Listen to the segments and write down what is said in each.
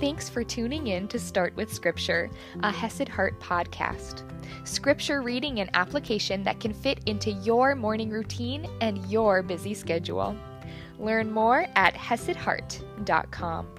Thanks for tuning in to Start with Scripture, a Hesed Heart podcast. Scripture reading and application that can fit into your morning routine and your busy schedule. Learn more at HesedHeart.com.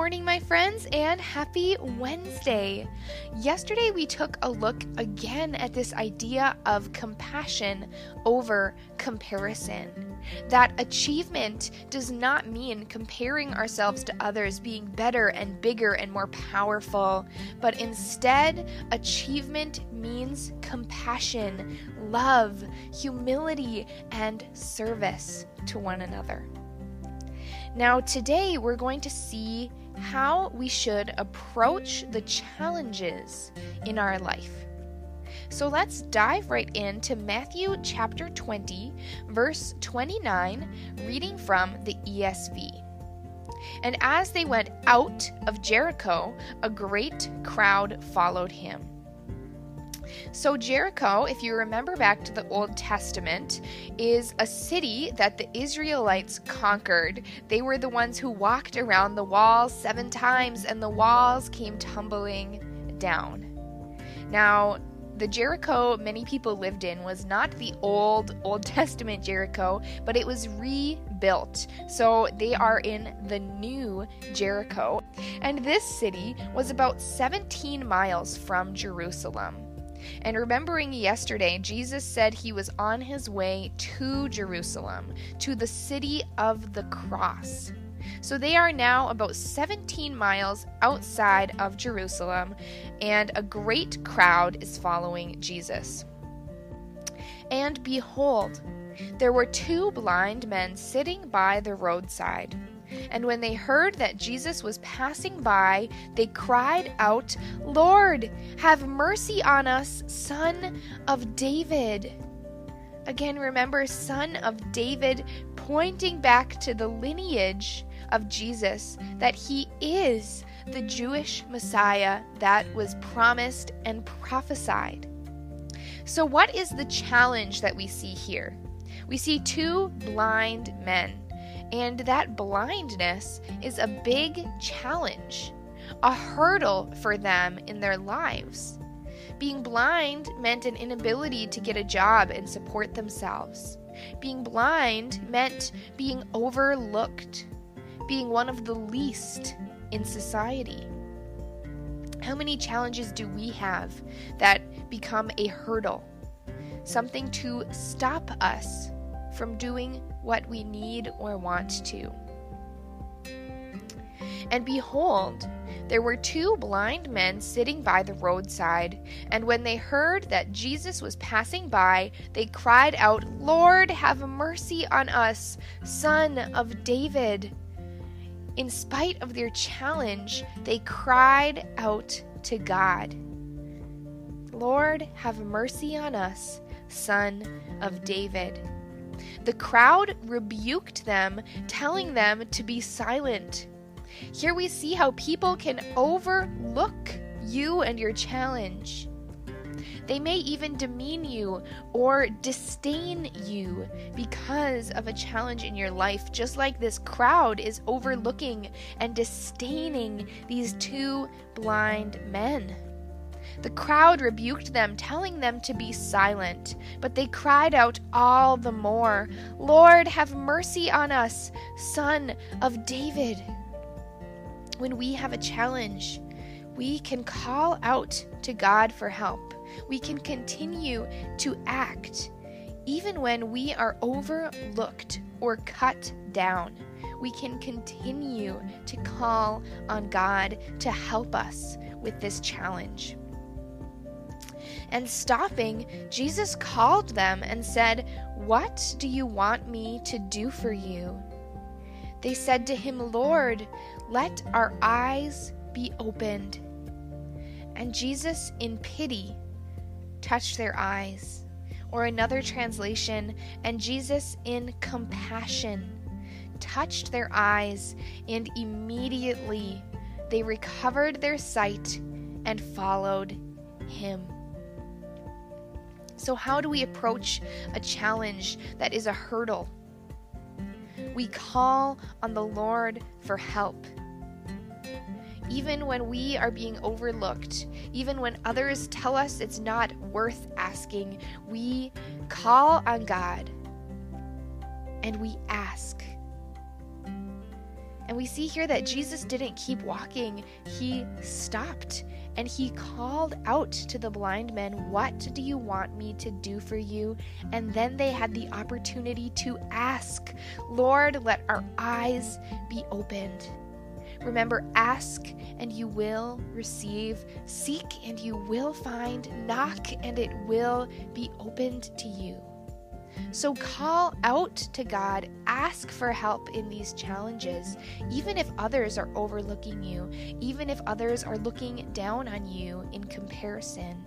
morning, my friends, and happy Wednesday. Yesterday, we took a look again at this idea of compassion over comparison. That achievement does not mean comparing ourselves to others being better and bigger and more powerful, but instead, achievement means compassion, love, humility, and service to one another. Now, today we're going to see how we should approach the challenges in our life. So let's dive right into Matthew chapter 20, verse 29, reading from the ESV. And as they went out of Jericho, a great crowd followed him. So, Jericho, if you remember back to the Old Testament, is a city that the Israelites conquered. They were the ones who walked around the walls seven times, and the walls came tumbling down. Now, the Jericho many people lived in was not the old Old Testament Jericho, but it was rebuilt. So they are in the new Jericho. And this city was about 17 miles from Jerusalem. And remembering yesterday, Jesus said he was on his way to Jerusalem, to the city of the cross. So they are now about 17 miles outside of Jerusalem, and a great crowd is following Jesus. And behold, there were two blind men sitting by the roadside. And when they heard that Jesus was passing by, they cried out, Lord, have mercy on us, son of David. Again, remember, son of David, pointing back to the lineage of Jesus, that he is the Jewish Messiah that was promised and prophesied. So, what is the challenge that we see here? We see two blind men and that blindness is a big challenge, a hurdle for them in their lives. Being blind meant an inability to get a job and support themselves. Being blind meant being overlooked, being one of the least in society. How many challenges do we have that become a hurdle? Something to stop us from doing what we need or want to. And behold, there were two blind men sitting by the roadside, and when they heard that Jesus was passing by, they cried out, Lord, have mercy on us, Son of David. In spite of their challenge, they cried out to God, Lord, have mercy on us, Son of David. The crowd rebuked them, telling them to be silent. Here we see how people can overlook you and your challenge. They may even demean you or disdain you because of a challenge in your life, just like this crowd is overlooking and disdaining these two blind men. The crowd rebuked them, telling them to be silent. But they cried out all the more, Lord, have mercy on us, Son of David. When we have a challenge, we can call out to God for help. We can continue to act even when we are overlooked or cut down. We can continue to call on God to help us with this challenge and stopping, Jesus called them and said, What do you want me to do for you? They said to him, Lord, let our eyes be opened. And Jesus, in pity, touched their eyes. Or another translation, and Jesus, in compassion, touched their eyes, and immediately they recovered their sight and followed him. So, how do we approach a challenge that is a hurdle? We call on the Lord for help. Even when we are being overlooked, even when others tell us it's not worth asking, we call on God and we ask. And we see here that Jesus didn't keep walking, he stopped and he called out to the blind men, What do you want me to do for you? And then they had the opportunity to ask, Lord, let our eyes be opened. Remember, ask and you will receive, seek and you will find, knock and it will be opened to you. So call out to God, ask for help in these challenges, even if others are overlooking you, even if others are looking down on you in comparison.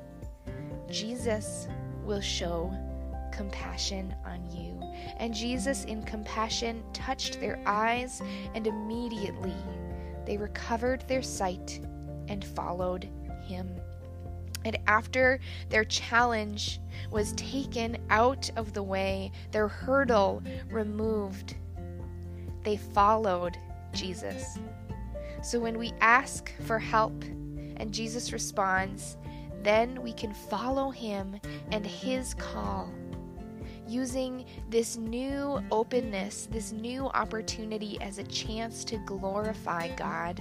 Jesus will show compassion on you. And Jesus, in compassion, touched their eyes, and immediately they recovered their sight and followed him. And after their challenge was taken out of the way, their hurdle removed, they followed Jesus. So when we ask for help and Jesus responds, then we can follow him and his call. Using this new openness, this new opportunity as a chance to glorify God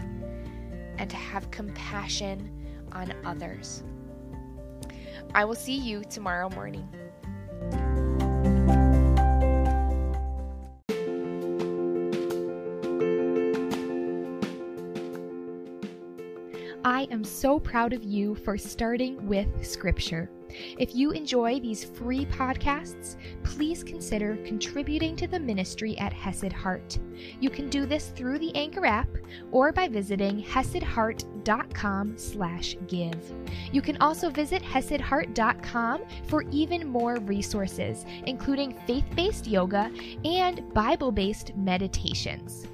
and to have compassion on others. I will see you tomorrow morning. I am so proud of you for starting with Scripture. If you enjoy these free podcasts, please consider contributing to the ministry at Hesed Heart. You can do this through the Anchor app or by visiting hesedheart.com slash give. You can also visit hesedheart.com for even more resources, including faith-based yoga and Bible-based meditations.